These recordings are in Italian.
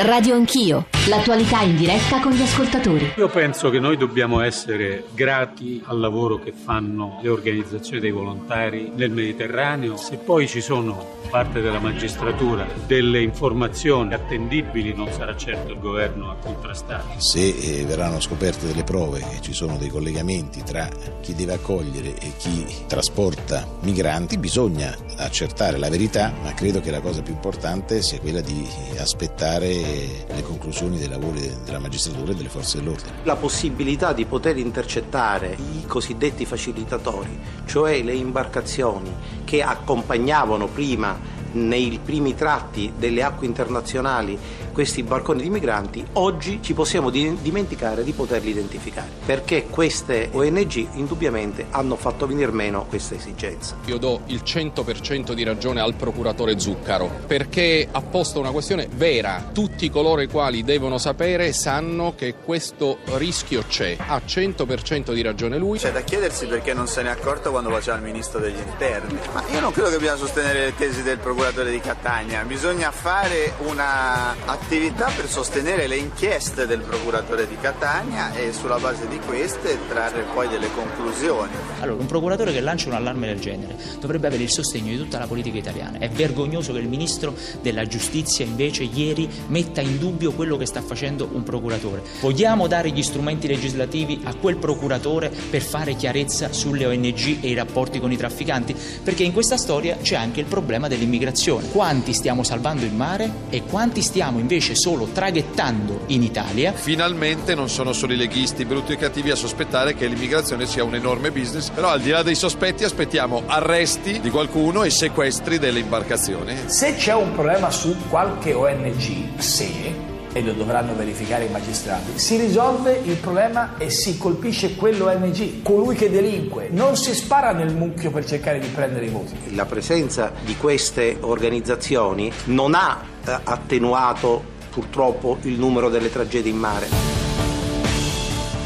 Radio Anch'io, l'attualità in diretta con gli ascoltatori. Io penso che noi dobbiamo essere grati al lavoro che fanno le organizzazioni dei volontari nel Mediterraneo. Se poi ci sono parte della magistratura delle informazioni attendibili, non sarà certo il governo a contrastare. Se eh, verranno scoperte delle prove e ci sono dei collegamenti tra chi deve accogliere e chi trasporta migranti, bisogna accertare la verità, ma credo che la cosa più importante sia quella di aspettare le conclusioni dei lavori della magistratura e delle forze dell'ordine. La possibilità di poter intercettare i cosiddetti facilitatori, cioè le imbarcazioni che accompagnavano prima nei primi tratti delle acque internazionali questi barconi di migranti, oggi ci possiamo dimenticare di poterli identificare, perché queste ONG indubbiamente hanno fatto venire meno questa esigenza. Io do il 100% di ragione al procuratore Zuccaro, perché ha posto una questione vera. Tutti coloro i quali devono sapere sanno che questo rischio c'è. Ha 100% di ragione lui. C'è da chiedersi perché non se ne è accorto quando faceva il ministro degli interni. Ma io non credo che bisogna sostenere le tesi del procuratore di Catania, bisogna fare una attività per sostenere le inchieste del procuratore di Catania e sulla base di queste trarre poi delle conclusioni. Allora, un procuratore che lancia un allarme del genere dovrebbe avere il sostegno di tutta la politica italiana. È vergognoso che il ministro della giustizia invece ieri metta in dubbio quello che sta facendo un procuratore. Vogliamo dare gli strumenti legislativi a quel procuratore per fare chiarezza sulle ONG e i rapporti con i trafficanti? Perché in questa storia c'è anche il problema dell'immigrazione. Quanti stiamo salvando in mare e quanti stiamo invece solo traghettando in Italia. Finalmente non sono solo i leghisti brutti e cattivi a sospettare che l'immigrazione sia un enorme business, però al di là dei sospetti aspettiamo arresti di qualcuno e sequestri delle imbarcazioni. Se c'è un problema su qualche ONG, se e lo dovranno verificare i magistrati, si risolve il problema e si colpisce quell'ONG, colui che delinque, non si spara nel mucchio per cercare di prendere i voti. La presenza di queste organizzazioni non ha eh, attenuato purtroppo il numero delle tragedie in mare.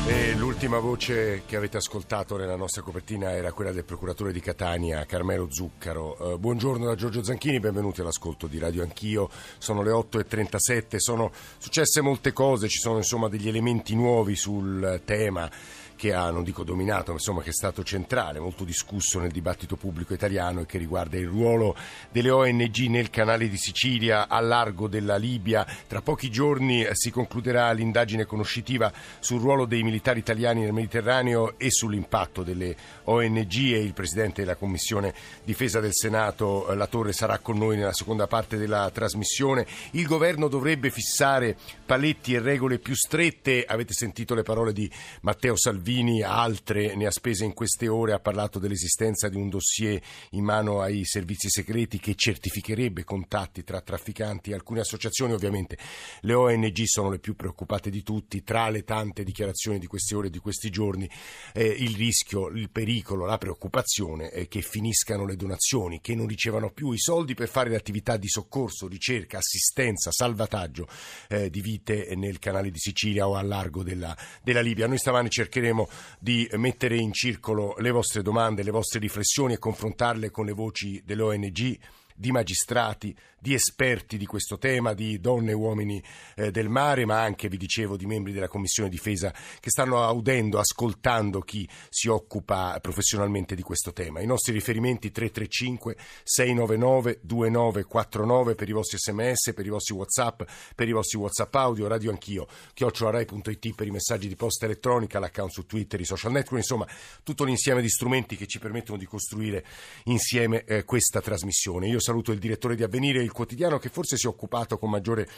E l'ultima voce che avete ascoltato nella nostra copertina era quella del procuratore di Catania, Carmelo Zuccaro. Uh, buongiorno da Giorgio Zanchini, benvenuti all'ascolto di Radio Anch'io. Sono le 8.37, sono successe molte cose, ci sono insomma degli elementi nuovi sul tema che ha, non dico dominato, ma insomma che è stato centrale, molto discusso nel dibattito pubblico italiano e che riguarda il ruolo delle ONG nel canale di Sicilia a largo della Libia. Tra pochi giorni eh, si concluderà l'indagine conoscitiva sul ruolo dei militari italiani nel Mediterraneo e sull'impatto delle ONG e il Presidente della Commissione Difesa del Senato, eh, La Torre, sarà con noi nella seconda parte della trasmissione. Il governo dovrebbe fissare paletti e regole più strette. Avete sentito le parole di Matteo Salvini Salvini, altre ne ha spese in queste ore, ha parlato dell'esistenza di un dossier in mano ai servizi segreti che certificherebbe contatti tra trafficanti e alcune associazioni. Ovviamente le ONG sono le più preoccupate di tutti, tra le tante dichiarazioni di queste ore e di questi giorni, eh, il rischio, il pericolo, la preoccupazione è che finiscano le donazioni, che non ricevano più i soldi per fare le attività di soccorso, ricerca, assistenza, salvataggio eh, di vite nel canale di Sicilia o a largo della, della Libia. Noi stamani cercheremo cercheremo di mettere in circolo le vostre domande, le vostre riflessioni e confrontarle con le voci delle ONG di magistrati, di esperti di questo tema, di donne e uomini eh, del mare, ma anche, vi dicevo, di membri della Commissione Difesa che stanno audendo, ascoltando chi si occupa professionalmente di questo tema. I nostri riferimenti 335 699 2949 per i vostri sms, per i vostri whatsapp, per i vostri whatsapp audio, radio anch'io, chiocciolarai.it per i messaggi di posta elettronica, l'account su Twitter, i social network, insomma tutto l'insieme di strumenti che ci permettono di costruire insieme eh, questa trasmissione. Io saluto il direttore di Avvenire, il quotidiano che forse si è occupato con maggiore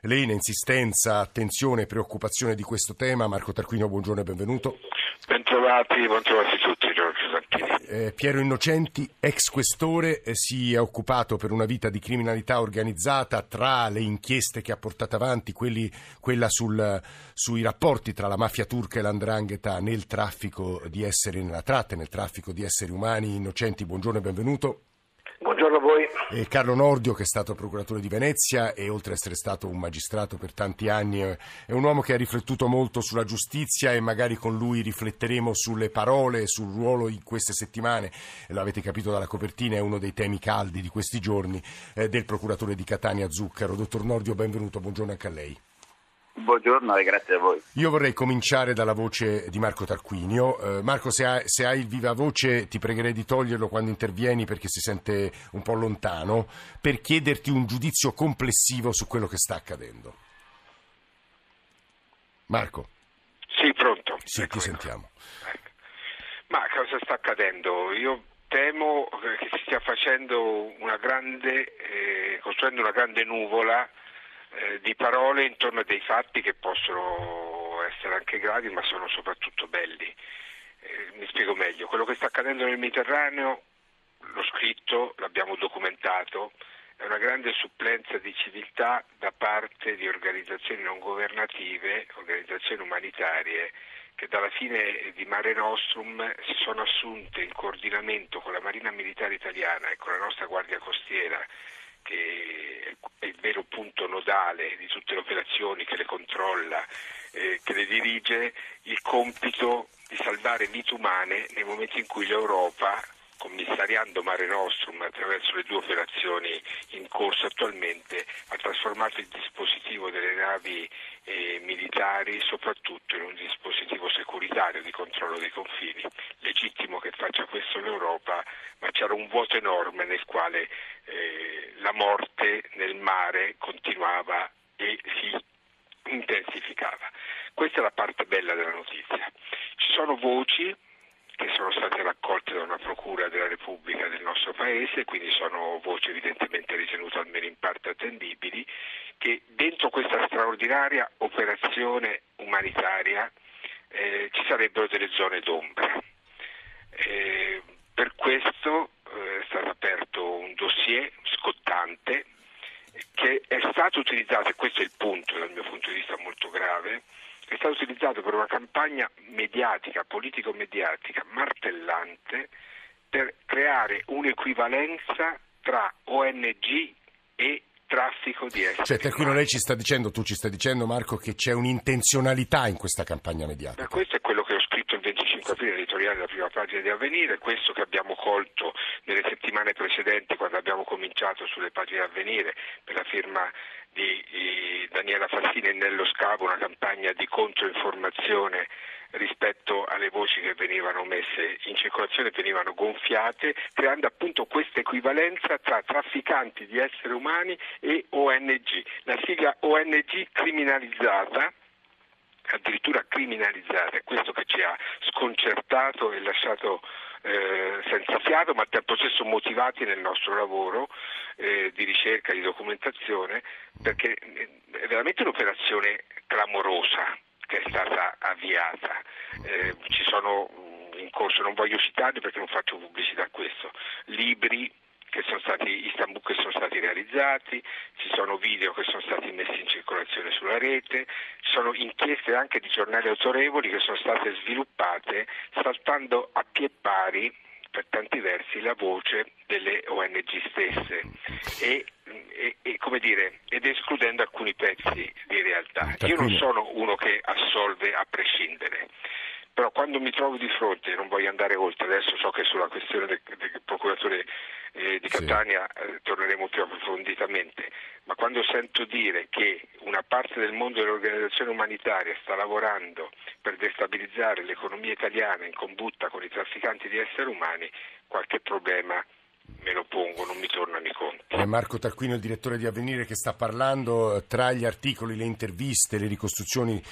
lena, insistenza, attenzione e preoccupazione di questo tema. Marco Tarquino, buongiorno e benvenuto. Bentrovati, buongiorno a tutti, Giorgio Santini. Eh, Piero Innocenti, ex questore, eh, si è occupato per una vita di criminalità organizzata tra le inchieste che ha portato avanti, quelli, quella sul, sui rapporti tra la mafia turca e l'andrangheta nel traffico di esseri, nella tratta nel traffico di esseri umani. Innocenti, buongiorno e benvenuto. Buongiorno a voi. E Carlo Nordio, che è stato procuratore di Venezia e oltre ad essere stato un magistrato per tanti anni, è un uomo che ha riflettuto molto sulla giustizia e magari con lui rifletteremo sulle parole, sul ruolo in queste settimane, l'avete capito dalla copertina, è uno dei temi caldi di questi giorni, eh, del procuratore di Catania Zuccaro. Dottor Nordio, benvenuto, buongiorno anche a lei. Buongiorno e grazie a voi. Io vorrei cominciare dalla voce di Marco Tarquinio. Eh, Marco, se hai, se hai, il viva voce ti pregherei di toglierlo quando intervieni perché si sente un po' lontano, per chiederti un giudizio complessivo su quello che sta accadendo. Marco. Sì, pronto. Sì, ecco, ti sentiamo. Ecco. Ma cosa sta accadendo? Io temo che si stia facendo una grande, eh, costruendo una grande nuvola eh, di parole intorno a dei fatti che possono essere anche gravi ma sono soprattutto belli. Eh, mi spiego meglio, quello che sta accadendo nel Mediterraneo l'ho scritto, l'abbiamo documentato, è una grande supplenza di civiltà da parte di organizzazioni non governative, organizzazioni umanitarie che dalla fine di Mare Nostrum si sono assunte in coordinamento con la Marina Militare Italiana e con la nostra Guardia Costiera che è il vero punto nodale di tutte le operazioni, che le controlla, eh, che le dirige, il compito di salvare vite umane nei momenti in cui l'Europa, commissariando Mare Nostrum attraverso le due operazioni in corso attualmente, ha trasformato il dispositivo delle navi eh, militari soprattutto in un dispositivo securitario di controllo dei confini. Legittimo che faccia questo l'Europa, ma c'era un vuoto enorme nel quale morte nel mare continuava e si intensificava. Questa è la parte bella della notizia. Ci sono voci che sono state raccolte da una procura della Repubblica del nostro Paese, quindi sono voci evidentemente ritenute almeno in parte attendibili, che dentro questa straordinaria operazione umanitaria eh, ci sarebbero delle zone d'ombra. Eh, per questo eh, è stato aperto un dossier scottante che è stato utilizzato, e questo è il punto dal mio punto di vista molto grave, è stato utilizzato per una campagna mediatica, politico-mediatica, martellante, per creare un'equivalenza tra ONG e traffico di esseri Cioè, Terquino, lei ci sta dicendo, tu ci stai dicendo, Marco, che c'è un'intenzionalità in questa campagna mediatica. Ma questo è quello che ho scritto il 25 aprile, editoriale della prima pagina di Avvenire, questo che abbiamo colto nelle settimane precedenti quando abbiamo cominciato sulle pagine di Avvenire per la firma di, di Daniela Fassini e Nello Scavo, una campagna di controinformazione rispetto alle voci che venivano messe in circolazione, venivano gonfiate, creando appunto questa equivalenza tra trafficanti di esseri umani e ONG. La sigla ONG criminalizzata addirittura criminalizzata, è questo che ci ha sconcertato e lasciato eh, senza fiato, ma al tempo stesso motivati nel nostro lavoro eh, di ricerca, di documentazione, perché eh, è veramente un'operazione clamorosa che è stata avviata. Eh, ci sono mm, in corso, non voglio citarli perché non faccio pubblicità a questo, libri che sono stati, Istanbul che sono stati realizzati, ci sono video che sono stati messi in circolazione sulla rete, ci sono inchieste anche di giornali autorevoli che sono state sviluppate saltando a pie pari per tanti versi la voce delle ONG stesse. E, e, e, dire, ed escludendo alcuni pezzi di realtà. Io non sono uno che assolve a prescindere, però quando mi trovo di fronte, non voglio andare oltre, adesso so che sulla questione del, del procuratore eh, di Catania sì. eh, torneremo più approfonditamente, ma quando sento dire che una parte del mondo dell'organizzazione umanitaria sta lavorando per destabilizzare l'economia italiana in combutta con i trafficanti di esseri umani, qualche problema me lo pongo, non mi tornano i conti. È Marco Tarquino, il direttore di Avvenire, che sta parlando tra gli articoli, le interviste, le ricostruzioni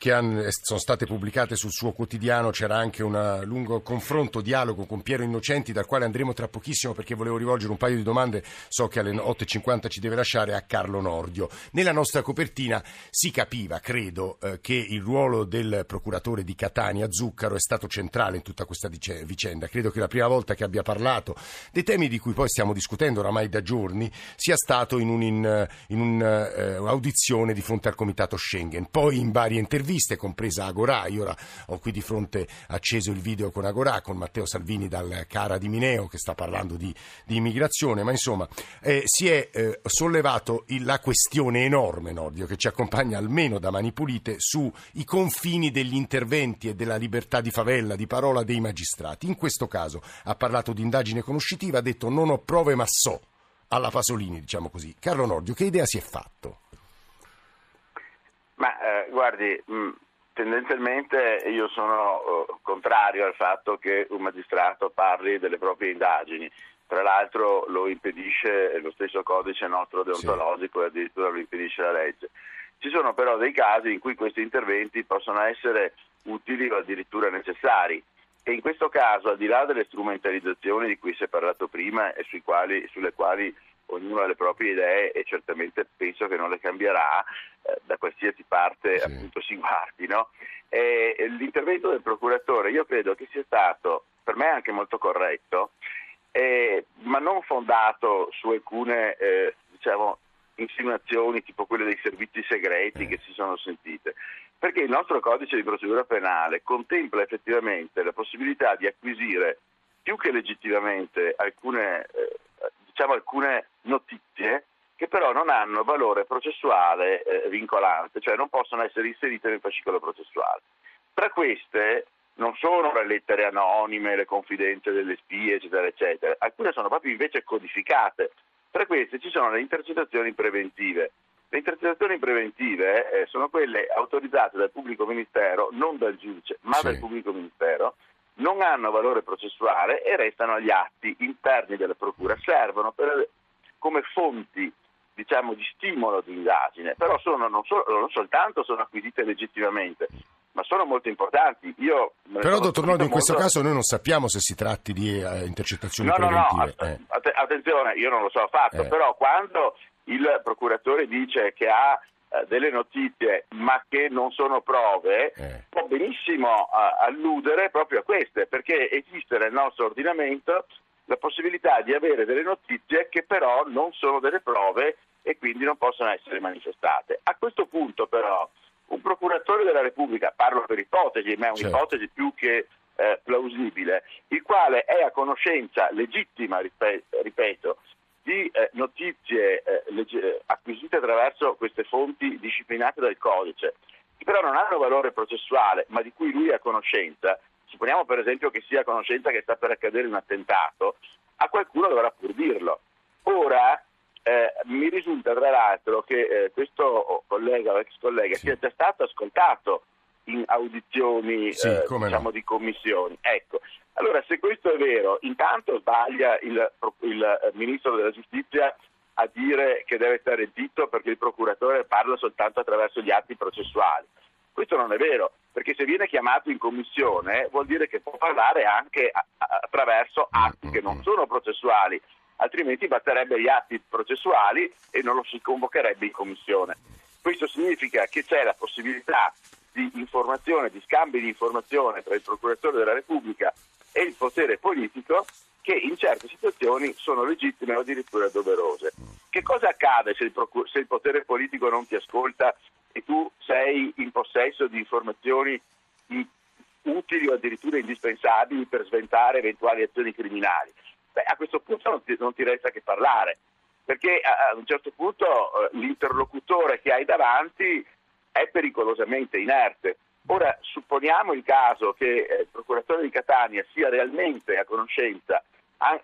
che han, sono state pubblicate sul suo quotidiano c'era anche un lungo confronto, dialogo con Piero Innocenti dal quale andremo tra pochissimo perché volevo rivolgere un paio di domande, so che alle 8.50 ci deve lasciare a Carlo Nordio. Nella nostra copertina si capiva, credo, eh, che il ruolo del procuratore di Catania, Zuccaro, è stato centrale in tutta questa vicenda. Credo che la prima volta che abbia parlato dei temi di cui poi stiamo discutendo oramai da giorni sia stato in, un, in, in un, eh, un'audizione di fronte al Comitato Schengen, poi in varie interviste, compresa Agorà, io ora ho qui di fronte acceso il video con Agorà, con Matteo Salvini dal Cara di Mineo che sta parlando di, di immigrazione, ma insomma eh, si è eh, sollevato il, la questione enorme, Nordio, che ci accompagna almeno da Mani Pulite, sui confini degli interventi e della libertà di favella, di parola dei magistrati. In questo caso ha parlato di indagine conoscitiva, detto non ho prove ma so, alla Pasolini, diciamo così. Carlo Nordio, che idea si è fatto? Ma eh, guardi, mh, tendenzialmente io sono uh, contrario al fatto che un magistrato parli delle proprie indagini. Tra l'altro lo impedisce lo stesso codice nostro deontologico sì. e addirittura lo impedisce la legge. Ci sono però dei casi in cui questi interventi possono essere utili o addirittura necessari e in questo caso, al di là delle strumentalizzazioni di cui si è parlato prima e quali, sulle quali ognuno ha le proprie idee e certamente penso che non le cambierà eh, da qualsiasi parte sì. appunto si guardi, no? l'intervento del procuratore io credo che sia stato per me anche molto corretto eh, ma non fondato su alcune eh, diciamo, insinuazioni tipo quelle dei servizi segreti che si sono sentite, perché il nostro codice di procedura penale contempla effettivamente la possibilità di acquisire più che legittimamente alcune, eh, diciamo alcune notizie che però non hanno valore processuale eh, vincolante, cioè non possono essere inserite nel fascicolo processuale. Tra queste non sono le lettere anonime, le confidenze delle spie, eccetera, eccetera. Alcune sono proprio invece codificate. Tra queste ci sono le intercettazioni preventive. Le intercettazioni preventive eh, sono quelle autorizzate dal pubblico ministero, non dal giudice, ma sì. dal pubblico ministero, non hanno valore processuale e restano agli atti interni della procura, servono per, come fonti diciamo, di stimolo di indagine, però sono, non, so, non soltanto sono acquisite legittimamente, ma sono molto importanti. Io Però, dottor Nodi, in questo caso noi non sappiamo se si tratti di uh, intercettazioni no, preventive. No, no, eh. att- attenzione, io non lo so affatto, eh. però quando il procuratore dice che ha uh, delle notizie ma che non sono prove, eh. può benissimo uh, alludere proprio a queste, perché esiste nel nostro ordinamento la possibilità di avere delle notizie che però non sono delle prove e quindi non possono essere manifestate. A questo punto però un procuratore della Repubblica, parlo per ipotesi, ma è un'ipotesi certo. più che eh, plausibile, il quale è a conoscenza legittima, ripeto, di eh, notizie eh, legge- acquisite attraverso queste fonti disciplinate dal codice, che però non hanno valore processuale, ma di cui lui è a conoscenza, supponiamo per esempio che sia a conoscenza che sta per accadere un attentato, a qualcuno dovrà pur dirlo. Ora, eh, mi risulta tra l'altro che eh, questo collega o ex collega sì. sia già stato ascoltato in audizioni sì, eh, diciamo no. di commissioni. Ecco, allora se questo è vero, intanto sbaglia il, il eh, ministro della giustizia a dire che deve stare zitto perché il procuratore parla soltanto attraverso gli atti processuali. Questo non è vero, perché se viene chiamato in commissione vuol dire che può parlare anche attraverso atti che non sono processuali, altrimenti basterebbe gli atti processuali e non lo si convocherebbe in commissione. Questo significa che c'è la possibilità di informazione, di scambi di informazione tra il procuratore della Repubblica e il potere politico che in certe situazioni sono legittime o addirittura doverose. Che cosa accade se il, procur- se il potere politico non ti ascolta e tu sei in possesso di informazioni utili o addirittura indispensabili per sventare eventuali azioni criminali? Beh, a questo punto non ti, non ti resta che parlare, perché a, a un certo punto eh, l'interlocutore che hai davanti è pericolosamente inerte. Ora supponiamo il caso che eh, il procuratore di Catania sia realmente a conoscenza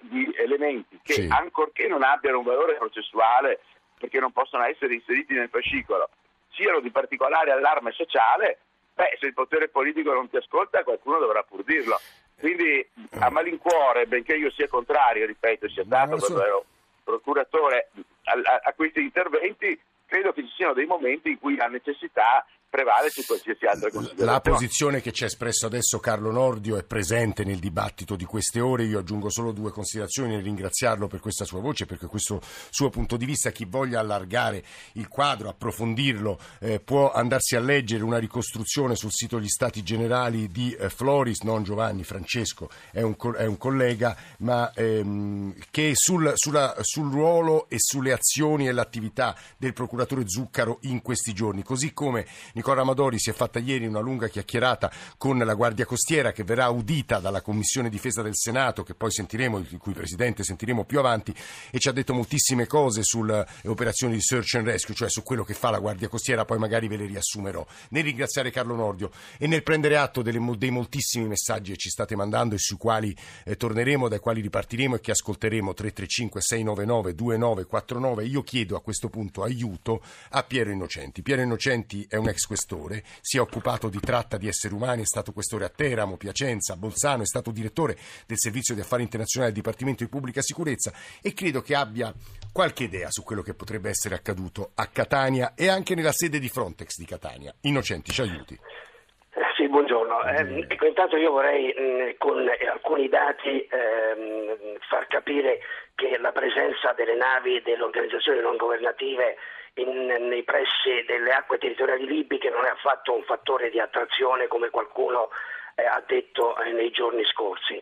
di elementi che, sì. ancorché non abbiano un valore processuale, perché non possono essere inseriti nel fascicolo, siano di particolare allarme sociale, beh, se il potere politico non ti ascolta, qualcuno dovrà pur dirlo. Quindi a malincuore, benché io sia contrario, ripeto, sia stato quando ero procuratore a, a, a questi interventi, credo che ci siano dei momenti in cui la necessità prevale su qualsiasi altra considerazione. La posizione che ci ha espresso adesso Carlo Nordio è presente nel dibattito di queste ore. Io aggiungo solo due considerazioni nel ringraziarlo per questa sua voce, perché questo suo punto di vista, chi voglia allargare il quadro, approfondirlo, eh, può andarsi a leggere una ricostruzione sul sito Gli Stati Generali di eh, Floris, non Giovanni, Francesco è un, è un collega, ma ehm, che sul, sulla, sul ruolo e sulle azioni e l'attività del procuratore Zuccaro in questi giorni, così come Nicola Amadori si è fatta ieri una lunga chiacchierata con la Guardia Costiera che verrà udita dalla Commissione Difesa del Senato, che poi sentiremo, il cui Presidente sentiremo più avanti, e ci ha detto moltissime cose sulle operazioni di search and rescue, cioè su quello che fa la Guardia Costiera, poi magari ve le riassumerò. Nel ringraziare Carlo Nordio e nel prendere atto delle, dei moltissimi messaggi che ci state mandando e sui quali eh, torneremo, dai quali ripartiremo e che ascolteremo 335 699 2949, io chiedo a questo punto aiuto a Piero Innocenti. Piero Innocenti è un ex questore, si è occupato di tratta di esseri umani, è stato questore a Teramo, Piacenza, Bolzano, è stato direttore del Servizio di Affari Internazionali del Dipartimento di Pubblica Sicurezza e credo che abbia qualche idea su quello che potrebbe essere accaduto a Catania e anche nella sede di Frontex di Catania. Innocenti, ci aiuti. Eh, sì, buongiorno. Eh, ecco, intanto io vorrei mh, con alcuni dati ehm, far capire che la presenza delle navi delle organizzazioni non governative in, nei pressi delle acque territoriali libiche non è affatto un fattore di attrazione come qualcuno eh, ha detto eh, nei giorni scorsi.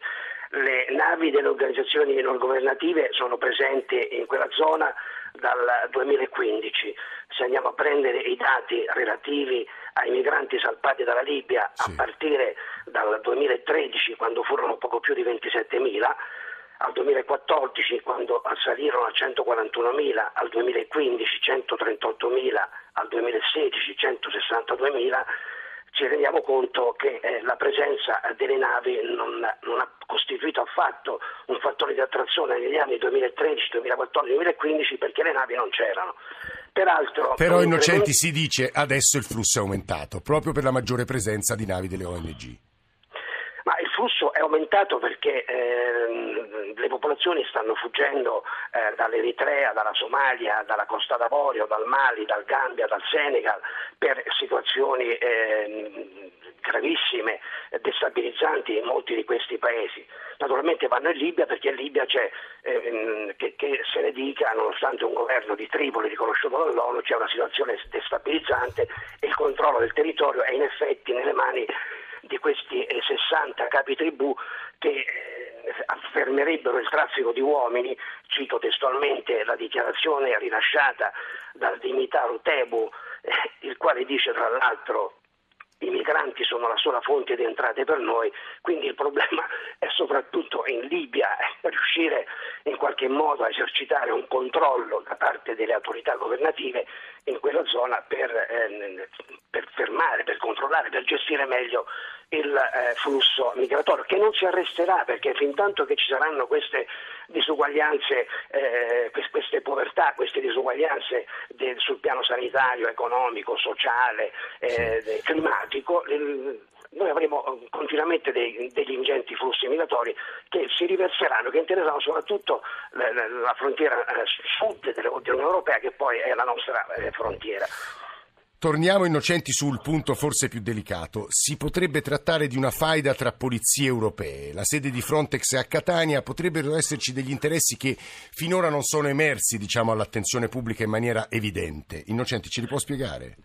Le navi delle organizzazioni non governative sono presenti in quella zona dal 2015. Se andiamo a prendere i dati relativi ai migranti salpati dalla Libia sì. a partire dal 2013, quando furono poco più di 27.000, al 2014 quando salirono a 141.000, al 2015 138.000, al 2016 162.000, ci rendiamo conto che eh, la presenza delle navi non, non, ha costituito affatto un fattore di attrazione negli anni 2013, 2014, 2015 perché le navi non c'erano. Peraltro, Però Innocenti si dice adesso il flusso è aumentato proprio per la maggiore presenza di navi delle ONG. Flusso è aumentato perché eh, le popolazioni stanno fuggendo eh, dall'Eritrea, dalla Somalia, dalla Costa d'Avorio, dal Mali, dal Gambia, dal Senegal per situazioni eh, gravissime, destabilizzanti in molti di questi paesi. Naturalmente vanno in Libia perché in Libia c'è, ehm, che, che, se ne dica, nonostante un governo di Tripoli riconosciuto dall'ONU, c'è una situazione destabilizzante e il controllo del territorio è in effetti nelle mani di questi 60 capi tribù che eh, affermerebbero il traffico di uomini, cito testualmente la dichiarazione rilasciata dal dignitario Tebu, eh, il quale dice tra l'altro i migranti sono la sola fonte di entrate per noi, quindi il problema è soprattutto in Libia eh, riuscire in qualche modo a esercitare un controllo da parte delle autorità governative in quella zona per, eh, per fermare, per controllare, per gestire meglio il eh, flusso migratorio, che non si arresterà perché fin tanto che ci saranno queste disuguaglianze, eh, queste povertà, queste disuguaglianze del, sul piano sanitario, economico, sociale, eh, climatico, il, noi avremo continuamente dei, degli ingenti flussi migratori che si riverseranno, che interessano soprattutto la, la, la frontiera eh, sud dell'Unione Europea che poi è la nostra eh, frontiera. Torniamo innocenti sul punto forse più delicato. Si potrebbe trattare di una faida tra polizie europee. La sede di Frontex è a Catania, potrebbero esserci degli interessi che finora non sono emersi, diciamo, all'attenzione pubblica in maniera evidente. Innocenti, ce li può spiegare?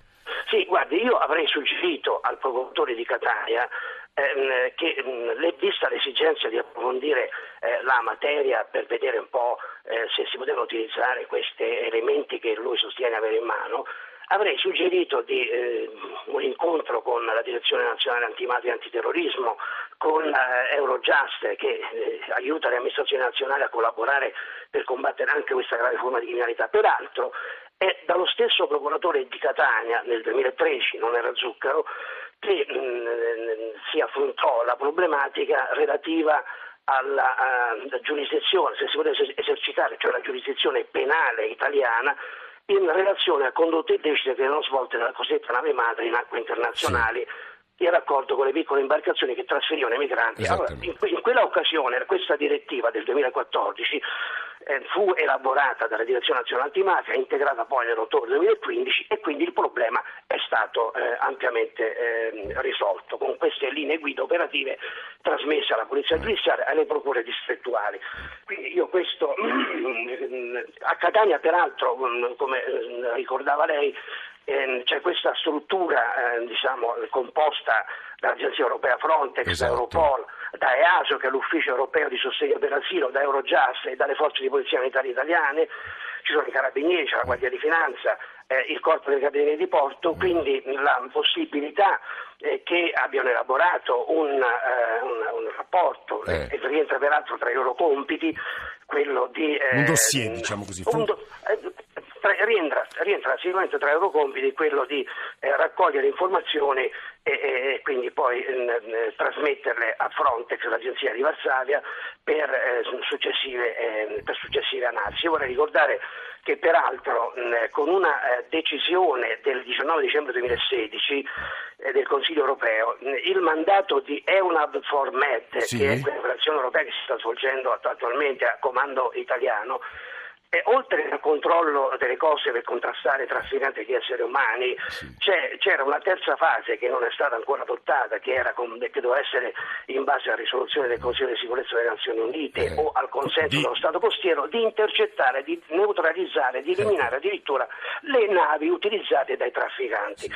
Sì, guardi, io avrei suggerito al procuratore di Catania ehm, che mh, vista l'esigenza di approfondire eh, la materia per vedere un po' eh, se si potevano utilizzare questi elementi che lui sostiene avere in mano, avrei suggerito di, eh, un incontro con la Direzione Nazionale Antimafia e Antiterrorismo, con eh, Eurojust che eh, aiuta le amministrazioni nazionali a collaborare per combattere anche questa grave forma di criminalità. Peraltro è dallo stesso procuratore di Catania nel 2013, non era Zuccaro, che mh, mm, si affrontò la problematica relativa alla, alla giurisdizione, se si potesse esercitare, cioè la giurisdizione penale italiana in relazione a condotte illecite che erano svolte dalla cosiddetta nave madre in acque internazionali. Il raccordo con le piccole imbarcazioni che trasferivano i migranti. Allora, in, in, quella occasione, questa direttiva del 2014 eh, fu elaborata dalla Direzione Nazionale Antimafia, integrata poi nell'ottobre 2015 e quindi il problema è stato eh, ampiamente eh, risolto con queste linee guida operative trasmesse alla Polizia Giudiziaria e alle procure distrettuali. Quindi io questo a Catania peraltro, come eh, ricordava lei, c'è questa struttura eh, diciamo, composta dall'Agenzia Europea Frontex, esatto. da Europol, da EASO che è l'Ufficio Europeo di Sostegno per l'Asilo, da Eurojust e dalle forze di polizia militari italiane, ci sono i carabinieri, c'è la Guardia di Finanza, eh, il Corpo dei Carabinieri di Porto, quindi la possibilità eh, che abbiano elaborato un, uh, un, un rapporto eh. e rientra peraltro tra i loro compiti quello di... un dossier, diciamo così. Un do, tra, rientra, rientra, sicuramente tra i loro compiti quello di eh, raccogliere informazioni e, e quindi poi eh, trasmetterle a Frontex, l'agenzia di Varsavia, per, eh, successive, eh, per successive, analisi. Io vorrei ricordare che peraltro mh, con una eh, decisione del 19 dicembre 2016 eh, del Consiglio europeo, mh, il mandato di EUNAV for Med, sì. che è quell'operazione europea che si sta svolgendo attualmente a comando italiano, e oltre al controllo delle cose per contrastare i trafficanti di esseri umani, sì. c'era una terza fase che non è stata ancora adottata, che, era, che doveva essere in base alla risoluzione del Consiglio di sicurezza delle Nazioni Unite eh. o al consenso di... dello Stato costiero, di intercettare, di neutralizzare, di eliminare addirittura le navi utilizzate dai trafficanti. Sì.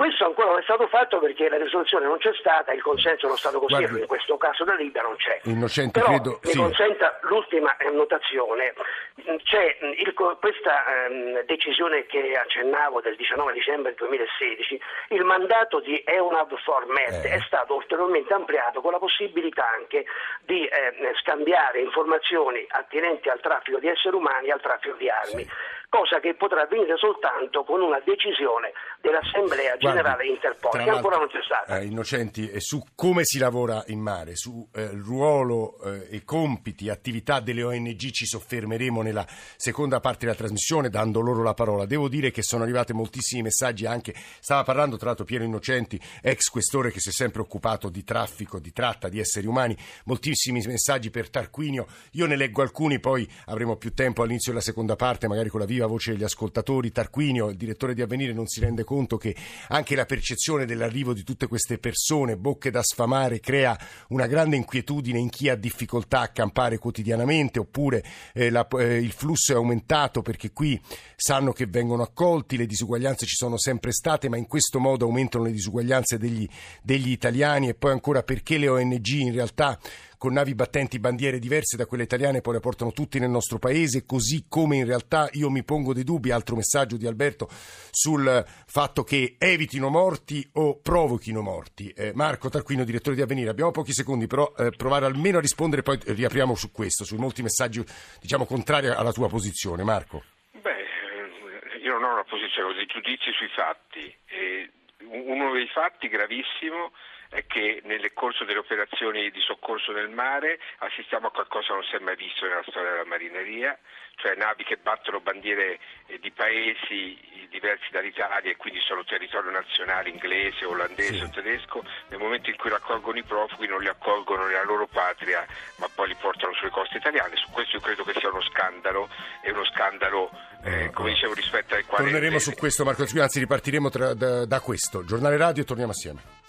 Questo ancora non è stato fatto perché la risoluzione non c'è stata, il consenso dello Stato costiero, Guardi, in questo caso da Libia, non c'è. Innocenti, Però credo, mi sì. consenta l'ultima notazione c'è il, questa ehm, decisione che accennavo del 19 dicembre 2016, il mandato di EUNAV for Med eh. è stato ulteriormente ampliato con la possibilità anche di eh, scambiare informazioni attinenti al traffico di esseri umani e al traffico di armi. Sì cosa che potrà avvenire soltanto con una decisione dell'Assemblea Generale Interpol, che ancora non c'è stata. Eh, innocenti, eh, su come si lavora in mare, su eh, ruolo eh, e compiti, attività delle ONG ci soffermeremo nella seconda parte della trasmissione, dando loro la parola. Devo dire che sono arrivati moltissimi messaggi anche, stava parlando tra l'altro Piero Innocenti, ex questore che si è sempre occupato di traffico, di tratta di esseri umani, moltissimi messaggi per Tarquinio, io ne leggo alcuni, poi avremo più tempo all'inizio della seconda parte, magari con la viva voce degli ascoltatori. Tarquinio, il direttore di Avvenire, non si rende conto che anche la percezione dell'arrivo di tutte queste persone, bocche da sfamare, crea una grande inquietudine in chi ha difficoltà a campare quotidianamente, oppure eh, la, eh, il flusso è aumentato perché qui sanno che vengono accolti, le disuguaglianze ci sono sempre state, ma in questo modo aumentano le disuguaglianze degli, degli italiani e poi ancora perché le ONG in realtà con navi battenti bandiere diverse da quelle italiane poi le portano tutti nel nostro paese, così come in realtà io mi pongo dei dubbi, altro messaggio di Alberto, sul fatto che evitino morti o provochino morti. Eh, Marco Tarquino, direttore di Avvenire, abbiamo pochi secondi, però eh, provare almeno a rispondere, poi riapriamo su questo, sui molti messaggi diciamo contrari alla tua posizione. Marco. Beh, eh, io non ho una posizione, ho dei giudizi sui fatti. E uno dei fatti gravissimo che nel corso delle operazioni di soccorso nel mare assistiamo a qualcosa che non si è mai visto nella storia della marineria, cioè navi che battono bandiere eh, di paesi diversi dall'Italia e quindi sono territorio nazionale inglese, olandese sì. o tedesco, nel momento in cui raccolgono i profughi non li accolgono nella loro patria ma poi li portano sulle coste italiane. Su questo io credo che sia uno scandalo, è uno scandalo eh, eh come dicevo rispetto al quale... Torneremo su questo Marco anzi ripartiremo tra, da, da questo. Giornale radio e torniamo assieme.